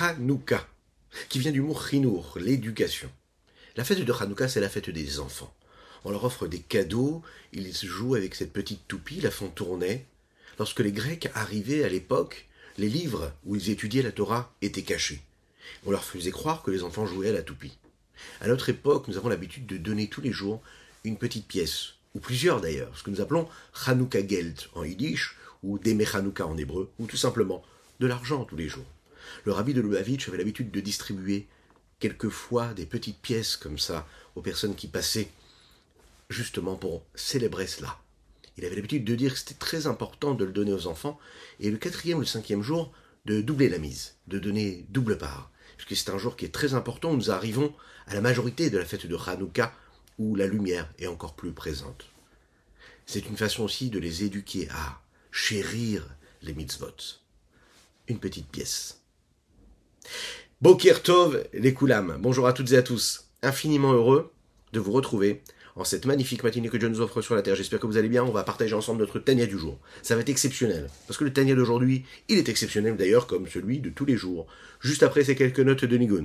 Hanouka, qui vient du mot chinour, l'éducation. La fête de Hanouka, c'est la fête des enfants. On leur offre des cadeaux, ils jouent avec cette petite toupie, la font tourner. Lorsque les Grecs arrivaient à l'époque, les livres où ils étudiaient la Torah étaient cachés. On leur faisait croire que les enfants jouaient à la toupie. À notre époque, nous avons l'habitude de donner tous les jours une petite pièce, ou plusieurs d'ailleurs, ce que nous appelons Hanouka Geld en yiddish, ou Deme Hanouka en hébreu, ou tout simplement de l'argent tous les jours. Le rabbi de Lubavitch avait l'habitude de distribuer quelquefois des petites pièces comme ça aux personnes qui passaient justement pour célébrer cela. Il avait l'habitude de dire que c'était très important de le donner aux enfants, et le quatrième ou le cinquième jour, de doubler la mise, de donner double part. Parce c'est un jour qui est très important, nous arrivons à la majorité de la fête de Hanouka, où la lumière est encore plus présente. C'est une façon aussi de les éduquer à chérir les mitzvot. Une petite pièce. Bokir Tov, les Koulam. Bonjour à toutes et à tous. Infiniment heureux de vous retrouver en cette magnifique matinée que Dieu nous offre sur la terre. J'espère que vous allez bien. On va partager ensemble notre Tania du jour. Ça va être exceptionnel. Parce que le Tania d'aujourd'hui, il est exceptionnel d'ailleurs comme celui de tous les jours. Juste après ces quelques notes de Nigun.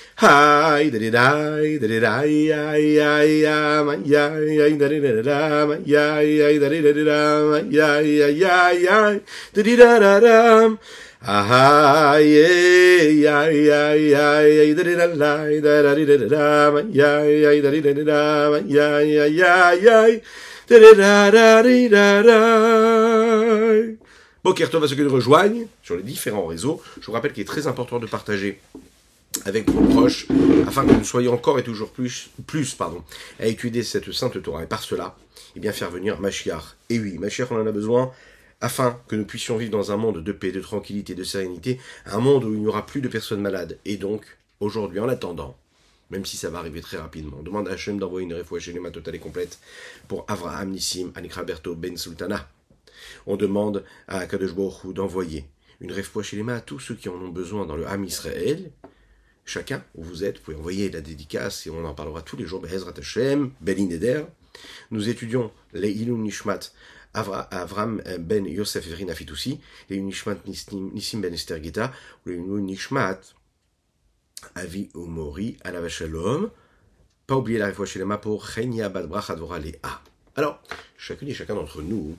Hi, da di da, da di da, ya ya ya, ma ya ya, da di da da, ma ya ya, da di da da, ma ya ya ya ya, da di da da da. Ah, yeah, yeah, yeah, yeah, yeah, da da da da, da da da da, ma ya ya, da di da da, ma ya ya ya ya, da da da da da da. Boker Tov à ceux qui nous rejoignent sur les différents réseaux. Je vous rappelle qu'il est très important de partager avec vos proches, afin que nous soyons encore et toujours plus, plus pardon, à étudier cette sainte Torah. Et par cela, et bien faire venir Machiar. Et oui, Machiar, on en a besoin, afin que nous puissions vivre dans un monde de paix, de tranquillité, de sérénité, un monde où il n'y aura plus de personnes malades. Et donc, aujourd'hui, en attendant, même si ça va arriver très rapidement, on demande à Hachem d'envoyer une réfoua chez les totale et complète pour Avraham Nissim, Anikraberto Ben Sultana. On demande à Kadosh d'envoyer une réfoua chez les à tous ceux qui en ont besoin dans le Ham Israël, chacun où vous êtes, vous pouvez envoyer la dédicace et on en parlera tous les jours. Bezrat Hashem, Belin Eder. Nous étudions les Ilun Nishmat Avram ben Yosef Verina Fitoussi, les Nishmat Nissim ben Esther Geta, les Nishmat Avi Omori Alav Shalom. Pas oublier la réfoua chez les pour Chenia Bad Bracha Dvora A. Alors, chacune et chacun d'entre nous,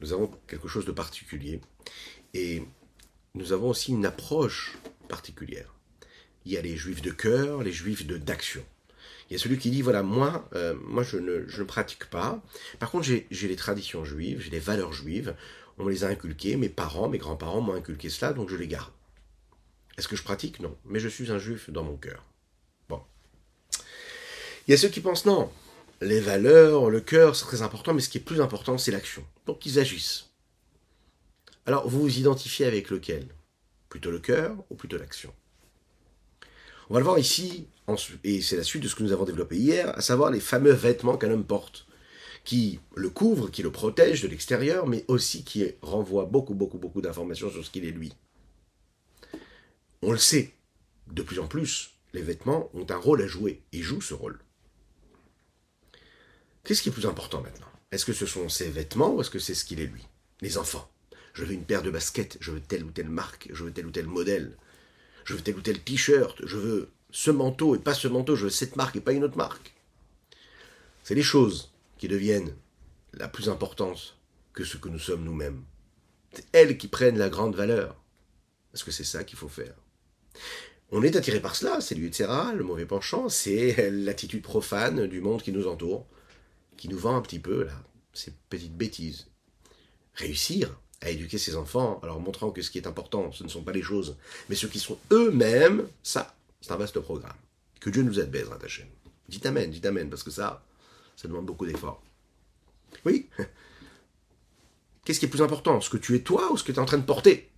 nous avons quelque chose de particulier et nous avons aussi une approche particulière il y a les juifs de cœur, les juifs de d'action. Il y a celui qui dit, voilà, moi, euh, moi je ne, pratique pas. Par contre, j'ai les traditions juives, j'ai les valeurs juives. On les a inculquées, mes parents, mes grands-parents m'ont inculqué cela, donc je les garde. Est-ce que je pratique? Non. Mais je suis un juif dans mon cœur. Bon. Il y a ceux qui pensent, non, les valeurs, le cœur, c'est très important, mais ce qui est plus important, c'est l'action. Donc ils agissent. Alors, vous vous identifiez avec lequel? Plutôt le cœur ou plutôt l'action? On va le voir ici, et c'est la suite de ce que nous avons développé hier, à savoir les fameux vêtements qu'un homme porte, qui le couvrent, qui le protègent de l'extérieur, mais aussi qui renvoient beaucoup, beaucoup, beaucoup d'informations sur ce qu'il est lui. On le sait, de plus en plus, les vêtements ont un rôle à jouer, et jouent ce rôle. Qu'est-ce qui est plus important maintenant? Est-ce que ce sont ses vêtements ou est-ce que c'est ce qu'il est lui? Les enfants. Je veux une paire de baskets, je veux telle ou telle marque, je veux tel ou tel modèle je veux tel ou tel t-shirt, je veux ce manteau et pas ce manteau, je veux cette marque et pas une autre marque. C'est les choses qui deviennent la plus importante que ce que nous sommes nous-mêmes. C'est elles qui prennent la grande valeur. Est-ce que c'est ça qu'il faut faire On est attiré par cela, c'est etc. Le mauvais penchant, c'est l'attitude profane du monde qui nous entoure, qui nous vend un petit peu, là, ces petites bêtises. Réussir, à éduquer ses enfants, en leur montrant que ce qui est important, ce ne sont pas les choses, mais ce qui sont eux-mêmes, ça, c'est un vaste programme. Que Dieu nous aide, Bezrat Hashem. Dites Amen, dites Amen, parce que ça, ça demande beaucoup d'efforts. Oui Qu'est-ce qui est plus important Ce que tu es toi ou ce que tu es en train de porter?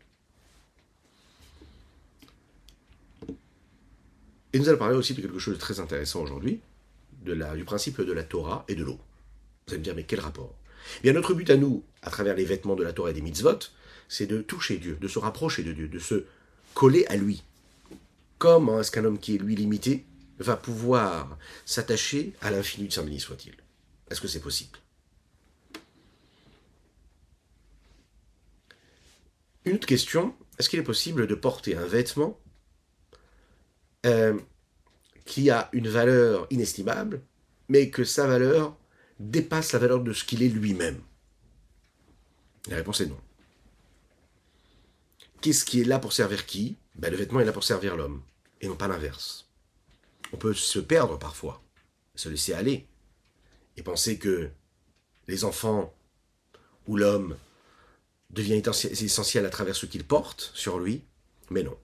Et nous allons parler aussi de quelque chose de très intéressant aujourd'hui, du principe de la Torah et de l'eau. Vous allez me dire, mais quel rapport? Eh Bien, notre but à nous, à travers les vêtements de la Torah et des mitzvot, c'est de toucher Dieu, de se rapprocher de Dieu, de se coller à lui. Comment est-ce qu'un homme qui est lui limité va pouvoir s'attacher à l'infini de Saint béni soit-il? Est-ce que c'est possible? Une autre question, est-ce qu'il est possible de porter un vêtement euh, qui a une valeur inestimable, mais que sa valeur dépasse la valeur de ce qu'il est lui-même La réponse est non. Qu'est-ce qui est là pour servir qui? Ben, Le vêtement est là pour servir l'homme, et non pas l'inverse. On peut se perdre parfois, se laisser aller, et penser que les enfants ou l'homme devient essentiel à travers ce qu'il porte sur lui, mais non.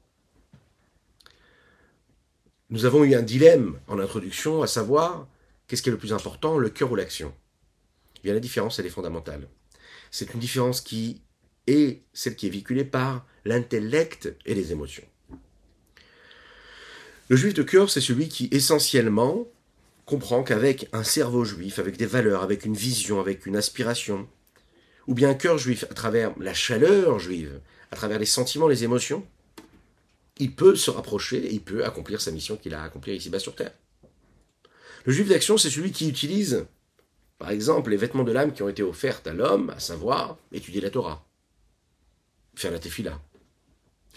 Nous avons eu un dilemme en introduction, à savoir qu'est-ce qui est le plus important, le cœur ou l'action? Eh Bien la différence, elle est fondamentale. C'est une différence qui est celle qui est véhiculée par l'intellect et les émotions. Le juif de cœur, c'est celui qui essentiellement comprend qu'avec un cerveau juif, avec des valeurs, avec une vision, avec une aspiration, ou bien un cœur juif, à travers la chaleur juive, à travers les sentiments, les émotions, il peut se rapprocher et il peut accomplir sa mission qu'il a à accomplir ici-bas sur Terre. Le juif d'action, c'est celui qui utilise, par exemple, les vêtements de l'âme qui ont été offertes à l'homme, à savoir étudier la Torah, faire la tefila,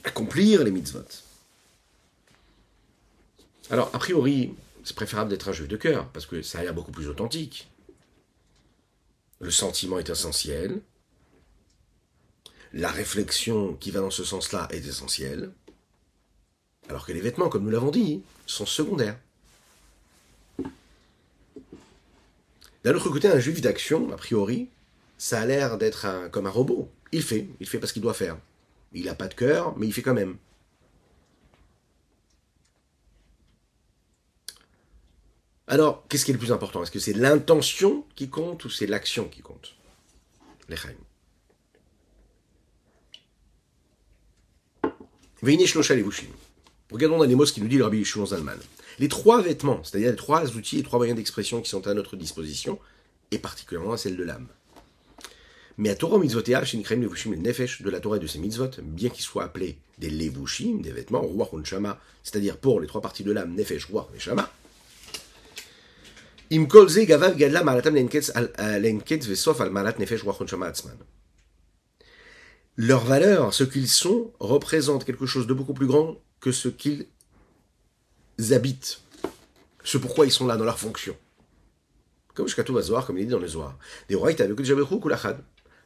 accomplir les mitzvot. Alors, a priori, c'est préférable d'être un juif de cœur, parce que ça a l'air beaucoup plus authentique. Le sentiment est essentiel. La réflexion qui va dans ce sens-là est essentielle. Alors que les vêtements, comme nous l'avons dit, sont secondaires. D'un autre côté, un juif d'action, a priori, ça a l'air d'être comme un robot. Il fait, il fait parce qu'il doit faire. Il n'a pas de cœur, mais il fait quand même. Alors, qu'est-ce qui est le plus important? Est-ce que c'est l'intention qui compte ou c'est l'action qui compte? Les Regardons dans les mots ce qu'il nous dit le Rabbi. Les trois vêtements, c'est-à-dire les trois outils et trois moyens d'expression qui sont à notre disposition, et particulièrement celle de l'âme. Mais à Torah mitzvot chez Nikraim levushim le nefesh de la Torah et de ses mitzvot, bien qu'ils soient appelés des levushim, des vêtements, roi shama, c'est-à-dire pour les trois parties de l'âme, nefesh, roi et shama. Leur valeur, ce qu'ils sont, représente quelque chose de beaucoup plus grand que ce qu'ils habitent, ce pourquoi ils sont là dans leur fonction. Comme Shkatou Zohar, comme il dit dans les Zohar.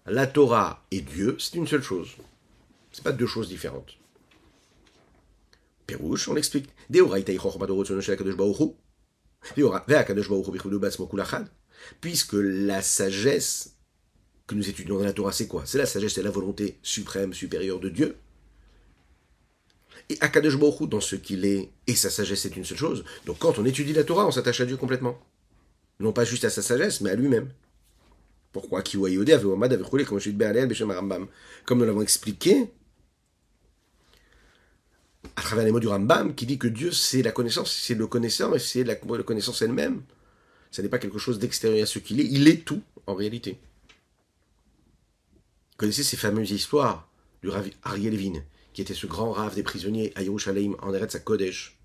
La Torah et Dieu, c'est une seule chose. C'est pas deux choses différentes. Pérouche, on l'explique. Puisque la sagesse que nous étudions dans la Torah, c'est quoi? C'est la sagesse, c'est la volonté suprême, supérieure de Dieu. Et Akadosh Baruch dans ce qu'il est, et sa sagesse c'est une seule chose. Donc quand on étudie la Torah, on s'attache à Dieu complètement. Non pas juste à sa sagesse, mais à lui-même. Pourquoi Comme nous l'avons expliqué, à travers les mots du Rambam, qui dit que Dieu c'est la connaissance, c'est le connaisseur, mais c'est la, connaissance elle-même. Ce n'est pas quelque chose d'extérieur à ce qu'il est, il est tout en réalité. Vous connaissez ces fameuses histoires du Rav Ariel Levin qui était ce grand rave des prisonniers à Yerushalayim en Eretz à Kodesh,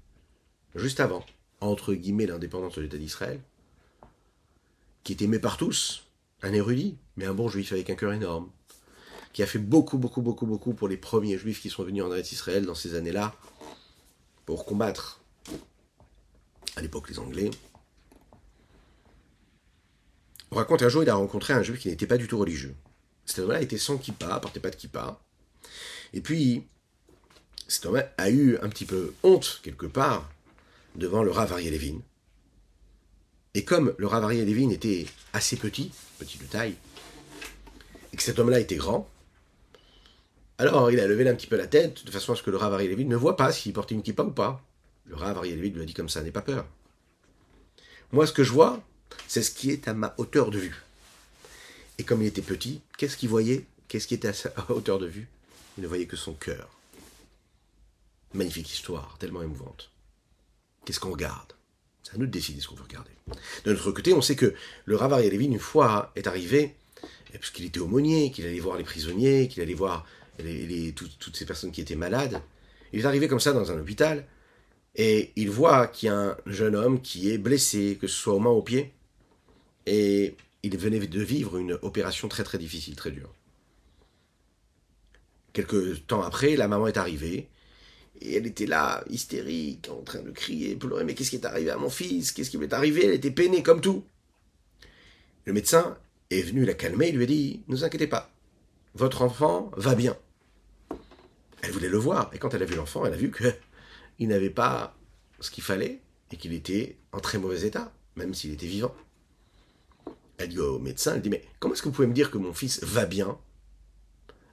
juste avant, entre guillemets, l'indépendance de l'État d'Israël, qui était aimé par tous, un érudit, mais un bon juif avec un cœur énorme, qui a fait beaucoup, beaucoup, beaucoup, beaucoup pour les premiers juifs qui sont venus en Eretz Israël dans ces années-là, pour combattre, à l'époque, les Anglais. On raconte un jour, il a rencontré un juif qui n'était pas du tout religieux. Cet homme-là était sans kippa, portait pas de kippa. Et puis, cet homme a eu un petit peu honte, quelque part, devant le Rav Levin. Et comme le Rav Levin était assez petit, petit de taille, et que cet homme-là était grand, alors il a levé un petit peu la tête, de façon à ce que le Rav Levin ne voit pas s'il portait une kippa ou pas. Le Rav Levin lui a dit comme ça, n'aie pas peur. Moi, ce que je vois, c'est ce qui est à ma hauteur de vue. Et comme il était petit, qu'est-ce qu'il voyait? Qu'est-ce qui était à sa hauteur de vue? Il ne voyait que son cœur. Magnifique histoire, tellement émouvante. Qu'est-ce qu'on regarde? C'est à nous de décider ce qu'on veut regarder. De notre côté, on sait que le Rav Lévin, une fois, est arrivé, puisqu'il était aumônier, qu'il allait voir les prisonniers, qu'il allait voir toutes ces personnes qui étaient malades. Il est arrivé comme ça dans un hôpital, et il voit qu'il y a un jeune homme qui est blessé, que ce soit aux mains ou aux pieds, et il venait de vivre une opération très très difficile, très dure. Quelques temps après, la maman est arrivée, et elle était là, hystérique, en train de crier, pleurer, mais qu'est-ce qui est arrivé à mon fils? Qu'est-ce qui lui est arrivé? Elle était peinée comme tout. Le médecin est venu la calmer, il lui a dit, ne vous inquiétez pas, votre enfant va bien. Elle voulait le voir, et quand elle a vu l'enfant, elle a vu qu'il n'avait pas ce qu'il fallait, et qu'il était en très mauvais état, même s'il était vivant. Elle dit au médecin, elle dit, mais comment est-ce que vous pouvez me dire que mon fils va bien,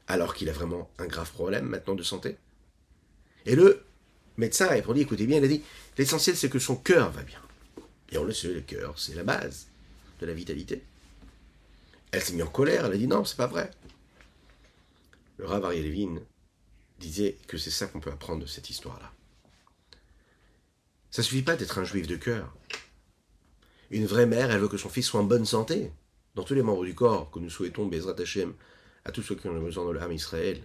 alors qu'il a vraiment un grave problème maintenant de santé? Et le médecin a répondu, écoutez bien, il a dit, l'essentiel c'est que son cœur va bien. Et on le sait, le cœur, c'est la base de la vitalité. Elle s'est mise en colère, elle a dit, non, c'est pas vrai. Le Rav Ariel disait que c'est ça qu'on peut apprendre de cette histoire-là. Ça suffit pas d'être un juif de cœur. Une vraie mère, elle veut que son fils soit en bonne santé. Dans tous les membres du corps que nous souhaitons, Bezrat Hashem, à tous ceux qui ont besoin de l'âme Israël.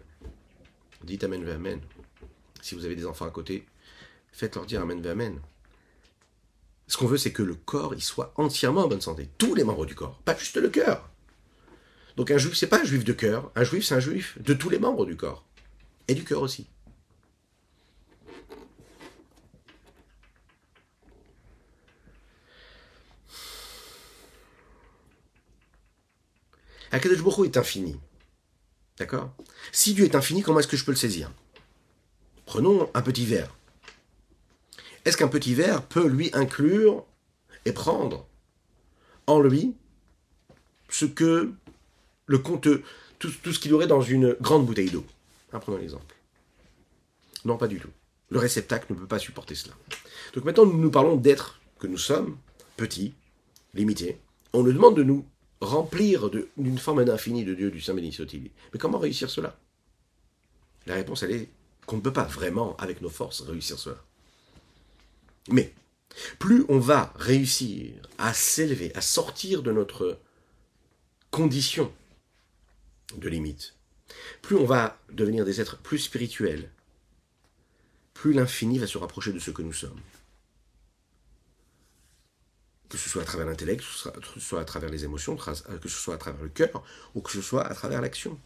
Dites Amen Amen. Si vous avez des enfants à côté, faites-leur dire Amen Amen. Ce qu'on veut, c'est que le corps il soit entièrement en bonne santé. Tous les membres du corps, pas juste le cœur. Donc un juif, c'est pas un juif de cœur. Un juif, c'est un juif de tous les membres du corps. Et du cœur aussi. Akadosh Baruch est infini. D'accord? Si Dieu est infini, comment est-ce que je peux le saisir? Prenons un petit verre. Est-ce qu'un petit verre peut lui inclure et prendre en lui ce que le compte, tout, ce qu'il aurait dans une grande bouteille d'eau? Hein, Prenons l'exemple. Non, pas du tout. Le réceptacle ne peut pas supporter cela. Donc maintenant, nous parlons d'êtres que nous sommes, petits, limités. On nous demande de nous remplir d'une forme d'infini de Dieu, du Saint béni Mais comment réussir cela? La réponse, elle est qu'on ne peut pas vraiment, avec nos forces, réussir cela. Mais, plus on va réussir à s'élever, à sortir de notre condition de limite, plus on va devenir des êtres plus spirituels, plus l'infini va se rapprocher de ce que nous sommes. Que ce soit à travers l'intellect, que ce soit à travers les émotions, que ce soit à travers le cœur, ou que ce soit à travers l'action.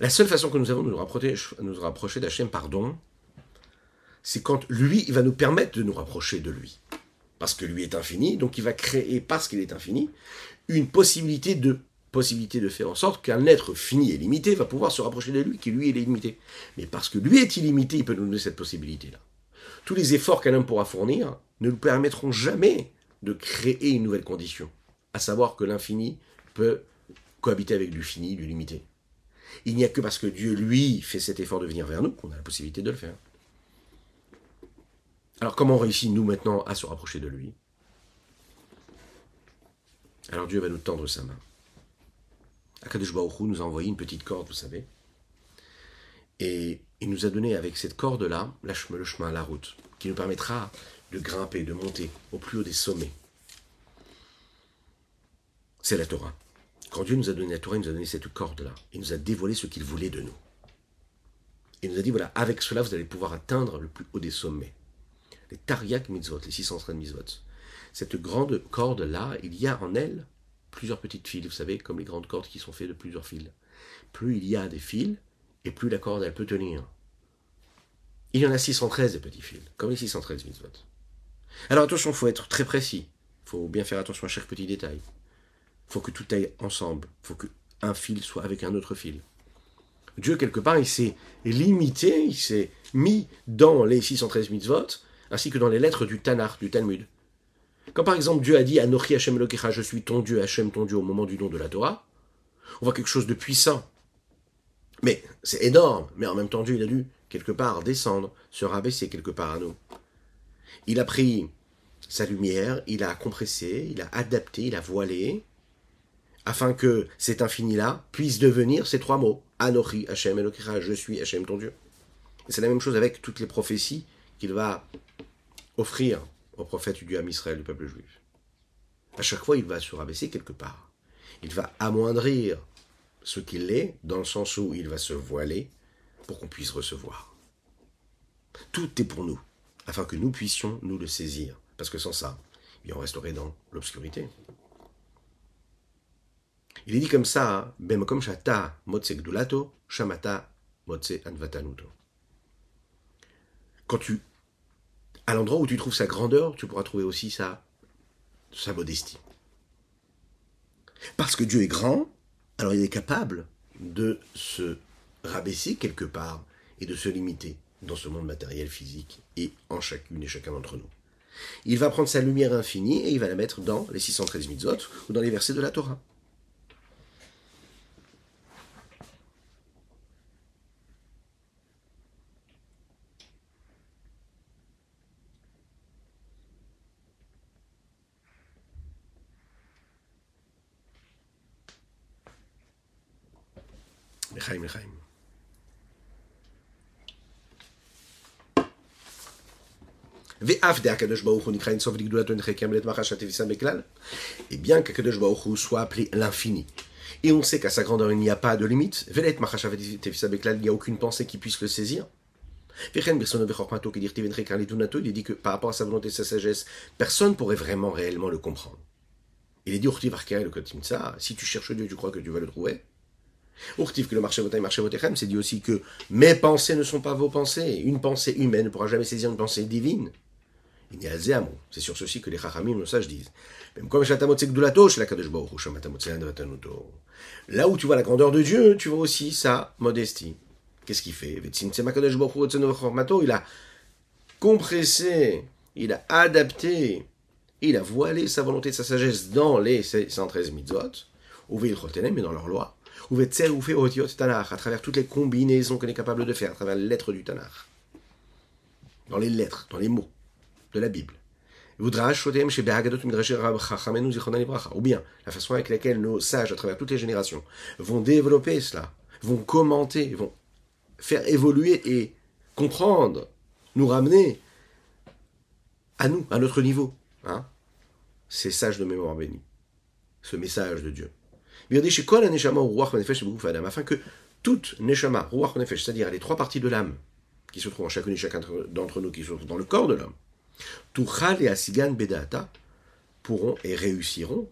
La seule façon que nous avons de nous rapprocher, d'Hachem, pardon, c'est quand lui, il va nous permettre de nous rapprocher de lui. Parce que lui est infini, donc il va créer, parce qu'il est infini, une possibilité de possibilité de faire en sorte qu'un être fini et limité va pouvoir se rapprocher de lui, qui lui est limité. Mais parce que lui est illimité, il peut nous donner cette possibilité-là. Tous les efforts qu'un homme pourra fournir ne nous permettront jamais de créer une nouvelle condition, à savoir que l'infini peut cohabiter avec du fini, du limité. Il n'y a que parce que Dieu, lui, fait cet effort de venir vers nous qu'on a la possibilité de le faire. Alors comment on réussit, nous, maintenant, à se rapprocher de lui? Alors Dieu va nous tendre sa main. Akadosh Baruch nous a envoyé une petite corde, vous savez. Et il nous a donné avec cette corde-là le chemin, la route, qui nous permettra de grimper, de monter au plus haut des sommets. C'est la Torah. Quand Dieu nous a donné la Torah, il nous a donné cette corde-là. Il nous a dévoilé ce qu'il voulait de nous. Il nous a dit, voilà, avec cela, vous allez pouvoir atteindre le plus haut des sommets. Les Tariak Mitzvot, les 613 Mitzvot. Cette grande corde-là, il y a en elle plusieurs petites fils, vous savez, comme les grandes cordes qui sont faites de plusieurs fils. Plus il y a des fils, et plus la corde, elle peut tenir. Il y en a 613 des petits fils, comme les 613 mitzvot. Alors attention, il faut être très précis. Il faut bien faire attention à chaque petit détail faut que tout aille ensemble. Faut qu'un fil soit avec un autre fil. Dieu, quelque part, il s'est limité, il s'est mis dans les 613 mitzvot, ainsi que dans les lettres du Tanakh, du Talmud. Quand par exemple Dieu a dit Anochi Hashem Elokecha, je suis ton Dieu, Hashem ton Dieu au moment du don de la Torah, on voit quelque chose de puissant. Mais c'est énorme, mais en même temps Dieu il a dû quelque part descendre, se rabaisser quelque part à nous. Il a pris sa lumière, il a compressé, il a adapté, il a voilé, afin que cet infini-là puisse devenir ces trois mots. Anochi, Hachem, Elokecha, je suis Hachem ton Dieu. C'est la même chose avec toutes les prophéties qu'il va offrir au prophète du Dieu à Israël, du peuple juif. À chaque fois, il va se rabaisser quelque part. Il va amoindrir ce qu'il est, dans le sens où il va se voiler pour qu'on puisse recevoir. Tout est pour nous, afin que nous puissions nous le saisir. Parce que sans ça, on resterait dans l'obscurité. Il est dit comme ça, hein, comme shata motse gdulato, shamata motse anvatanuto. Quand tu, à l'endroit où tu trouves sa grandeur, tu pourras trouver aussi sa, sa modestie. Parce que Dieu est grand, alors il est capable de se rabaisser quelque part et de se limiter dans ce monde matériel physique et en chacune et chacun d'entre nous. Il va prendre sa lumière infinie et il va la mettre dans les 613 mitzvot ou dans les versets de la Torah. Et bien qu'Akadosh Baruch soit appelé l'infini, et on sait qu'à sa grandeur il n'y a pas de limite, il n'y a aucune pensée qui puisse le saisir. Il dit que par rapport à sa volonté et sa sagesse, personne ne pourrait vraiment réellement le comprendre. Il est dit, si tu cherches Dieu, tu crois que tu vas le trouver que le marché marché c'est dit aussi que mes pensées ne sont pas vos pensées. Une pensée humaine ne pourra jamais saisir une pensée divine. C'est sur ceci que les Chachamim, nos sages, disent. Là où tu vois la grandeur de Dieu, tu vois aussi sa modestie. Qu'est-ce qu'il fait? Il a compressé, il a adapté, il a voilé sa volonté, sa sagesse dans les 113 mitzvot, mais dans leur loi à travers toutes les combinaisons qu'on est capable de faire, à travers les lettres du Tanakh. Dans les lettres, dans les mots de la Bible. Ou bien la façon avec laquelle nos sages, à travers toutes les générations, vont développer cela, vont commenter, vont faire évoluer et comprendre, nous ramener à nous, à notre niveau. Hein Ces sages de mémoire bénie. Ce message de Dieu afin que toute neshama, ruach nefesh, c'est-à-dire les trois parties de l'âme, qui se trouvent en chacune et chacun d'entre nous, qui se trouvent dans le corps de l'homme, tuchal et asigan bedata, pourront et réussiront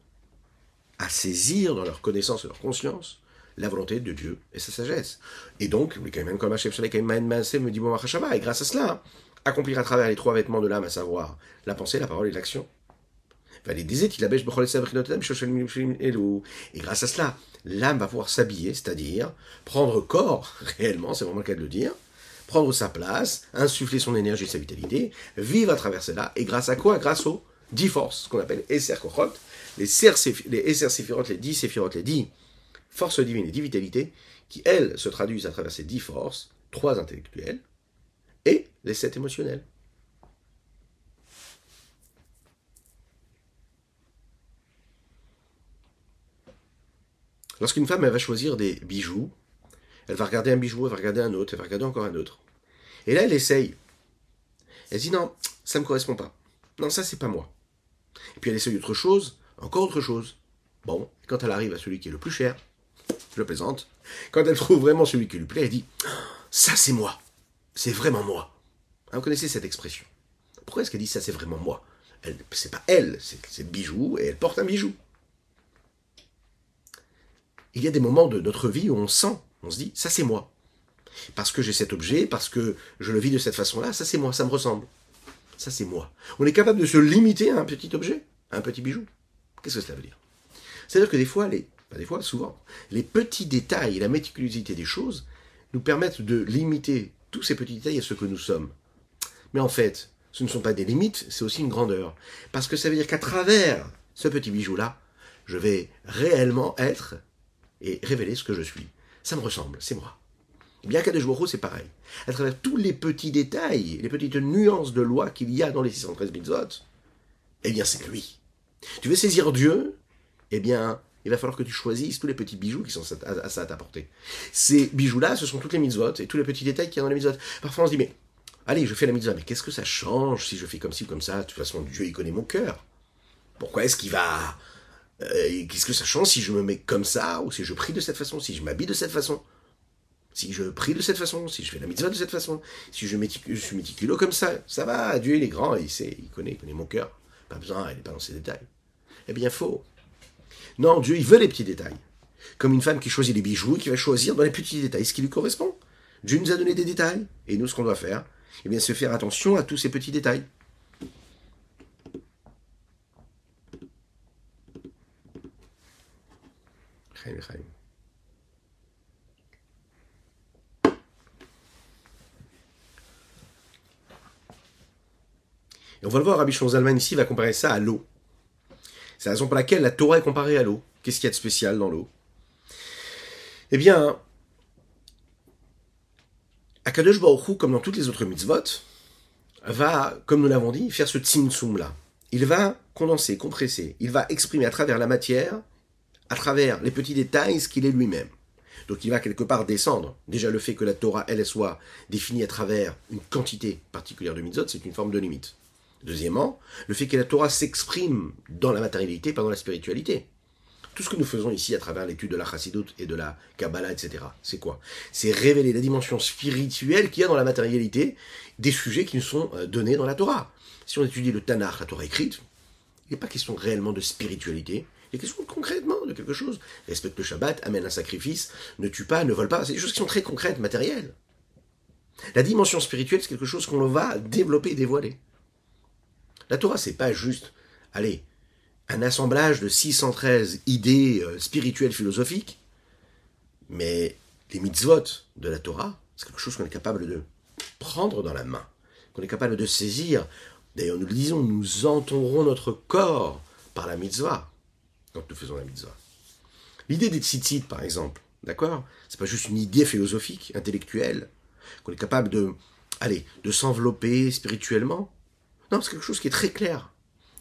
à saisir dans leur connaissance et leur conscience la volonté de Dieu et sa sagesse. Et donc, et grâce à cela, accomplir à travers les trois vêtements de l'âme, à savoir la pensée, la parole et l'action, et grâce à cela, l'âme va pouvoir s'habiller, c'est-à-dire prendre corps, réellement, c'est vraiment le cas de le dire, prendre sa place, insuffler son énergie et sa vitalité, vivre à travers cela, et grâce à quoi? Grâce aux dix forces, qu'on appelle Esser Kochot, les, Esser les dix Séphirot, les dix forces divines et dix vitalités, qui, elles, se traduisent à travers ces dix forces, trois intellectuelles, et les sept émotionnelles. Lorsqu'une femme va choisir des bijoux, elle va regarder un bijou, elle va regarder un autre, elle va regarder encore un autre. Et là, elle essaye. Elle dit non, ça ne me correspond pas. Non, ça, c'est pas moi. Et puis elle essaye autre chose, encore autre chose. Bon, quand elle arrive à celui qui est le plus cher, je plaisante, quand elle trouve vraiment celui qui lui plaît, elle dit ça, c'est moi. C'est vraiment moi. Vous connaissez cette expression. Pourquoi est-ce qu'elle dit ça, c'est vraiment moi? C'est pas elle, c'est le bijou, et elle porte un bijou il y a des moments de notre vie où on sent, on se dit, ça c'est moi. Parce que j'ai cet objet, parce que je le vis de cette façon-là, ça c'est moi, ça me ressemble. Ça c'est moi. On est capable de se limiter à un petit objet, à un petit bijou. Qu'est-ce que cela veut dire? C'est-à-dire que des fois, les, pas des fois, souvent, les petits détails la méticulosité des choses nous permettent de limiter tous ces petits détails à ce que nous sommes. Mais en fait, ce ne sont pas des limites, c'est aussi une grandeur. Parce que ça veut dire qu'à travers ce petit bijou-là, je vais réellement être et révéler ce que je suis. Ça me ressemble, c'est moi. Bien qu'à c'est pareil. À travers tous les petits détails, les petites nuances de loi qu'il y a dans les 613 mitzvot, eh bien c'est lui. Tu veux saisir Dieu? Eh bien, il va falloir que tu choisisses tous les petits bijoux qui sont à, ça à t'apporter. Ces bijoux-là, ce sont toutes les mitzvot et tous les petits détails qu'il y a dans les mitzvot. Parfois, on se dit, mais allez, je fais la mitzvah, mais qu'est-ce que ça change si je fais comme ci comme ça? De toute façon, Dieu, il connaît mon cœur. Pourquoi est-ce qu'il va... Euh, qu'est-ce que ça change si je me mets comme ça, ou si je prie de cette façon, si je m'habille de cette façon? Si je prie de cette façon, si je fais la mitzvah de cette façon, si je, suis méticuleux comme ça, ça va, Dieu il est grand, il sait, il connaît, il connaît mon cœur. Pas besoin, il n'est pas dans ces détails. Eh bien, faux. Non, Dieu, il veut les petits détails. Comme une femme qui choisit les bijoux qui va choisir dans les petits détails ce qui lui correspond. Dieu nous a donné des détails. Et nous, ce qu'on doit faire, eh bien, c'est faire attention à tous ces petits détails. Et on va le voir, Rabbi Zalman ici va comparer ça à l'eau. C'est la raison pour laquelle la Torah est comparée à l'eau. Qu'est-ce qu'il y a de spécial dans l'eau? Eh bien, Akadosh Baruch comme dans toutes les autres mitzvot, va, comme nous l'avons dit, faire ce tzimtzum là. Il va condenser, compresser, il va exprimer à travers la matière, à travers les petits détails, ce qu'il est lui-même. Donc il va quelque part descendre. Déjà le fait que la Torah, elle, soit définie à travers une quantité particulière de mitzvot, c'est une forme de limite. Deuxièmement, le fait que la Torah s'exprime dans la matérialité, pas dans la spiritualité. Tout ce que nous faisons ici à travers l'étude de la Chassidut et de la Kabbalah, etc., c'est quoi? C'est révéler la dimension spirituelle qu'il y a dans la matérialité des sujets qui nous sont euh, donnés dans la Torah. Si on étudie le Tanakh, la Torah écrite, il n'est pas question réellement de spiritualité, il est question concrètement de quelque chose? Respecte le Shabbat, amène un sacrifice, ne tue pas, ne vole pas. C'est des choses qui sont très concrètes, matérielles. La dimension spirituelle, c'est quelque chose qu'on va développer et dévoiler. La Torah, c'est pas juste, allez, un assemblage de 613 idées euh, spirituelles philosophiques, mais les mitzvot de la Torah, c'est quelque chose qu'on est capable de prendre dans la main, qu'on est capable de saisir. D'ailleurs, nous le disons, nous entourons notre corps par la mitzvah quand nous faisons la mitzvah. L'idée des tzitzit, par exemple, d'accord? C'est pas juste une idée philosophique, intellectuelle, qu'on est capable de, allez, de s'envelopper spirituellement. Non, c'est quelque chose qui est très clair.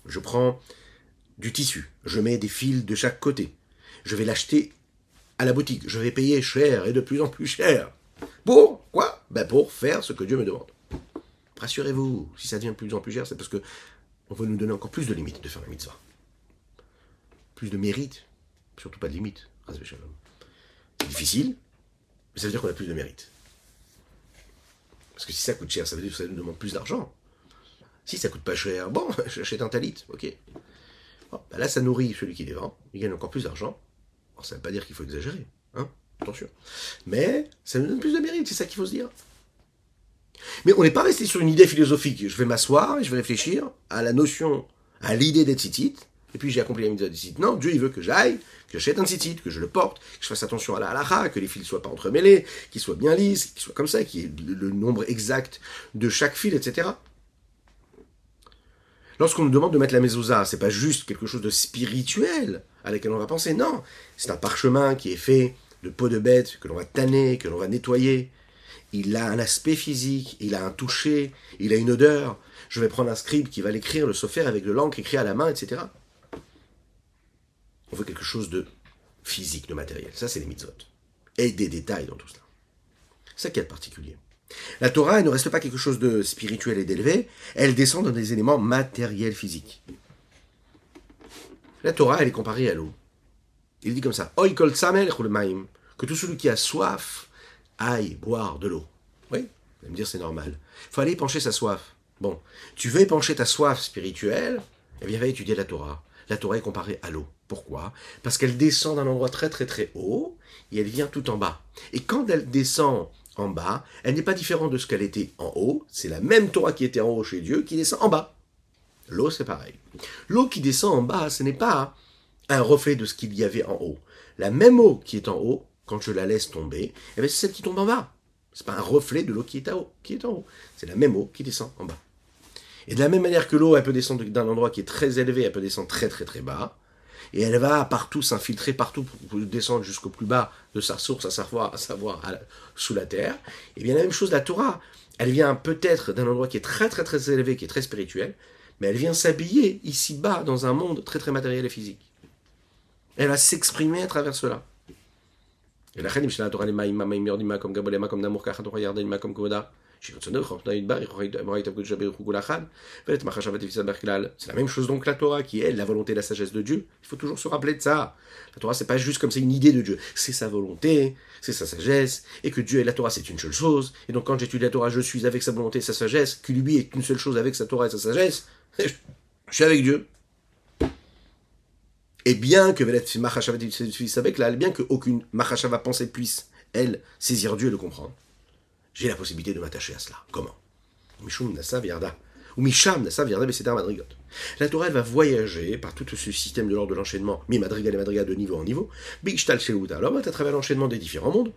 Je prends du tissu, je mets des fils de chaque côté. Je vais l'acheter à la boutique. Je vais payer cher et de plus en plus cher. Pour quoi? Ben Pour faire ce que Dieu me demande. Rassurez-vous, si ça devient de plus en plus cher, c'est parce que on veut nous donner encore plus de limites de faire la mitzvah. Plus de mérite, surtout pas de limites. C'est difficile, mais ça veut dire qu'on a plus de mérite. Parce que si ça coûte cher, ça veut dire que ça nous demande plus d'argent. Si ça coûte pas cher, bon, j'achète un talit, ok. Ben là, ça nourrit celui qui les vend, il gagne encore plus d'argent. Ça ne veut pas dire qu'il faut exagérer, hein, attention. Mais ça nous donne plus de mérite, c'est ça qu'il faut se dire. Mais on n'est pas resté sur une idée philosophique. Je vais m'asseoir et je vais réfléchir à la notion, à l'idée d'être titite, et puis j'ai accompli la mitzvah Non, Dieu il veut que j'aille, que j'achète un tzitzit, que je le porte, que je fasse attention à la halakha, que les fils ne soient pas entremêlés, qu'ils soient bien lisses, qu'ils soient comme ça, qu'il y ait le nombre exact de chaque fil, etc. Lorsqu'on nous demande de mettre la mezouza, c'est pas juste quelque chose de spirituel à laquelle on va penser, non. C'est un parchemin qui est fait de peau de bête, que l'on va tanner, que l'on va nettoyer. Il a un aspect physique, il a un toucher, il a une odeur. Je vais prendre un scribe qui va l'écrire, le faire avec de l'encre écrit à la main, etc. On veut quelque chose de physique, de matériel. Ça, c'est les mitzvot. Et des détails dans tout cela. C'est ça qui est particulier? La Torah, elle ne reste pas quelque chose de spirituel et d'élevé, elle descend dans des éléments matériels physiques. La Torah, elle est comparée à l'eau. Il dit comme ça que tout celui qui a soif aille boire de l'eau. Oui, vous allez me dire c'est normal. Il faut aller épancher sa soif. Bon, tu veux épancher ta soif spirituelle Eh bien, va étudier la Torah. La Torah est comparée à l'eau. Pourquoi? Parce qu'elle descend d'un endroit très très très haut et elle vient tout en bas. Et quand elle descend en bas, elle n'est pas différente de ce qu'elle était en haut, c'est la même Torah qui était en haut chez Dieu qui descend en bas. L'eau, c'est pareil. L'eau qui descend en bas, ce n'est pas un reflet de ce qu'il y avait en haut. La même eau qui est en haut, quand je la laisse tomber, eh c'est celle qui tombe en bas. Ce n'est pas un reflet de l'eau qui est en haut, qui est en haut. C'est la même eau qui descend en bas. Et de la même manière que l'eau, elle peut descendre d'un endroit qui est très élevé, elle peut descendre très très très bas et elle va partout s'infiltrer partout pour descendre jusqu'au plus bas de sa source, à savoir, à savoir sous la terre. Et bien la même chose, la Torah, elle vient peut-être d'un endroit qui est très très très élevé, qui est très spirituel, mais elle vient s'habiller ici-bas dans un monde très très matériel et physique. Elle va s'exprimer à travers cela. Et la Torah, comme comme C'est la même chose donc la Torah qui est la volonté et la sagesse de Dieu. Il faut toujours se rappeler de ça. La Torah c'est pas juste comme c'est une idée de Dieu, c'est sa volonté, c'est sa sagesse, et que Dieu et la Torah c'est une seule chose. Et donc quand j'étudie la Torah, je suis avec sa volonté et sa sagesse, que lui est une seule chose avec sa Torah et sa sagesse, je suis avec Dieu. Et bien que bien que aucune Machashava pensée puisse, elle, saisir Dieu et le comprendre j'ai la possibilité de m'attacher à cela. Comment? Mishum Ou Yarda Madrigot. La Torah, va voyager par tout ce système de l'ordre de l'enchaînement, mi madrigal et madrigal de niveau en niveau, Bishtal alors à travers l'enchaînement des différents mondes,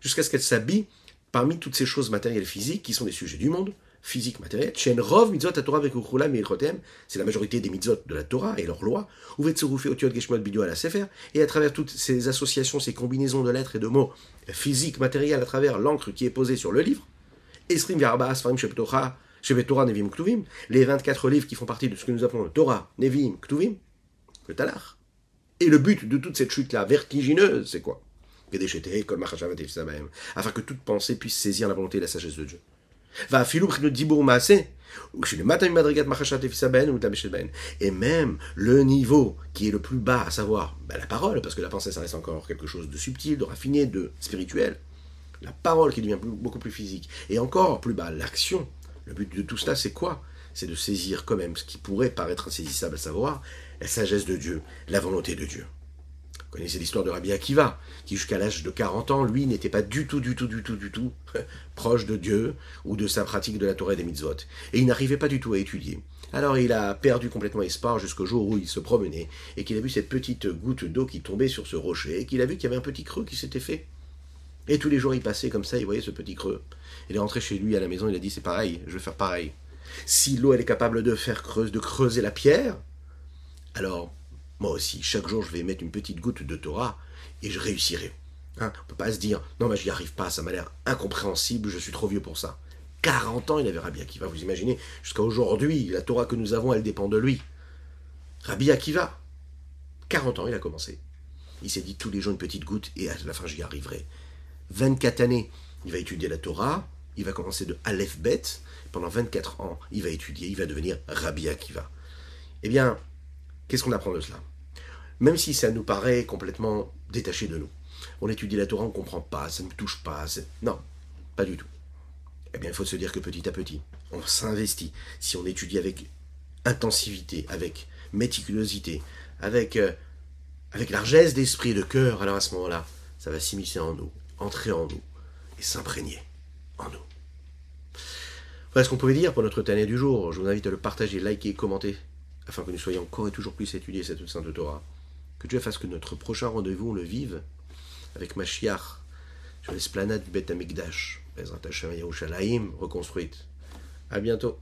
jusqu'à ce qu'elle s'habille parmi toutes ces choses matérielles physiques qui sont des sujets du monde, physique matériel. Rov mitzvot Torah c'est la majorité des mitzvot de la Torah et leurs lois. à la Sefer, et à travers toutes ces associations, ces combinaisons de lettres et de mots physiques, matériels, à travers l'encre qui est posée sur le livre. les 24 livres qui font partie de ce que nous appelons le Torah, Nevim, Ktuvim, le Talach. Et le but de toute cette chute-là vertigineuse, c'est quoi? Afin que toute pensée puisse saisir la volonté et la sagesse de Dieu. Et même le niveau qui est le plus bas, à savoir ben, la parole, parce que la pensée ça reste encore quelque chose de subtil, de raffiné, de spirituel, la parole qui devient beaucoup plus physique, et encore plus bas, l'action. Le but de tout cela, c'est quoi? C'est de saisir quand même ce qui pourrait paraître insaisissable, à savoir la sagesse de Dieu, la volonté de Dieu. Vous connaissez l'histoire de Rabbi Akiva, qui jusqu'à l'âge de 40 ans, lui, n'était pas du tout, du tout, du tout, du tout proche de Dieu ou de sa pratique de la Torah des mitzvot. Et il n'arrivait pas du tout à étudier. Alors il a perdu complètement espoir jusqu'au jour où il se promenait et qu'il a vu cette petite goutte d'eau qui tombait sur ce rocher et qu'il a vu qu'il y avait un petit creux qui s'était fait. Et tous les jours il passait comme ça, il voyait ce petit creux. Il est rentré chez lui à la maison, il a dit c'est pareil, je vais faire pareil. Si l'eau elle est capable de faire creuse, de creuser la pierre, alors moi aussi, chaque jour, je vais mettre une petite goutte de Torah et je réussirai. Hein On ne peut pas se dire, non, mais je n'y arrive pas, ça m'a l'air incompréhensible, je suis trop vieux pour ça. 40 ans, il avait Rabbi Akiva, vous imaginez, jusqu'à aujourd'hui, la Torah que nous avons, elle dépend de lui. Rabbi Akiva, 40 ans, il a commencé. Il s'est dit tous les jours une petite goutte et à la fin, j'y arriverai. 24 années, il va étudier la Torah, il va commencer de Aleph Bet, pendant 24 ans, il va étudier, il va devenir Rabbi Akiva. Eh bien, Qu'est-ce qu'on apprend de cela? Même si ça nous paraît complètement détaché de nous. On étudie la Torah, on ne comprend pas, ça ne nous touche pas. Non, pas du tout. Eh bien, il faut se dire que petit à petit, on s'investit. Si on étudie avec intensivité, avec méticulosité, avec, euh, avec largesse d'esprit, de cœur, alors à ce moment-là, ça va s'immiscer en nous, entrer en nous et s'imprégner en nous. Voilà ce qu'on pouvait dire pour notre tannée du jour. Je vous invite à le partager, liker, commenter afin que nous soyons encore et toujours plus étudier cette Sainte Torah. Que Dieu fasse que notre prochain rendez-vous, on le vive avec Mashiach sur l'esplanade du Beth Amikdash, Bezrat Hashem Yerushalayim, reconstruite. À bientôt.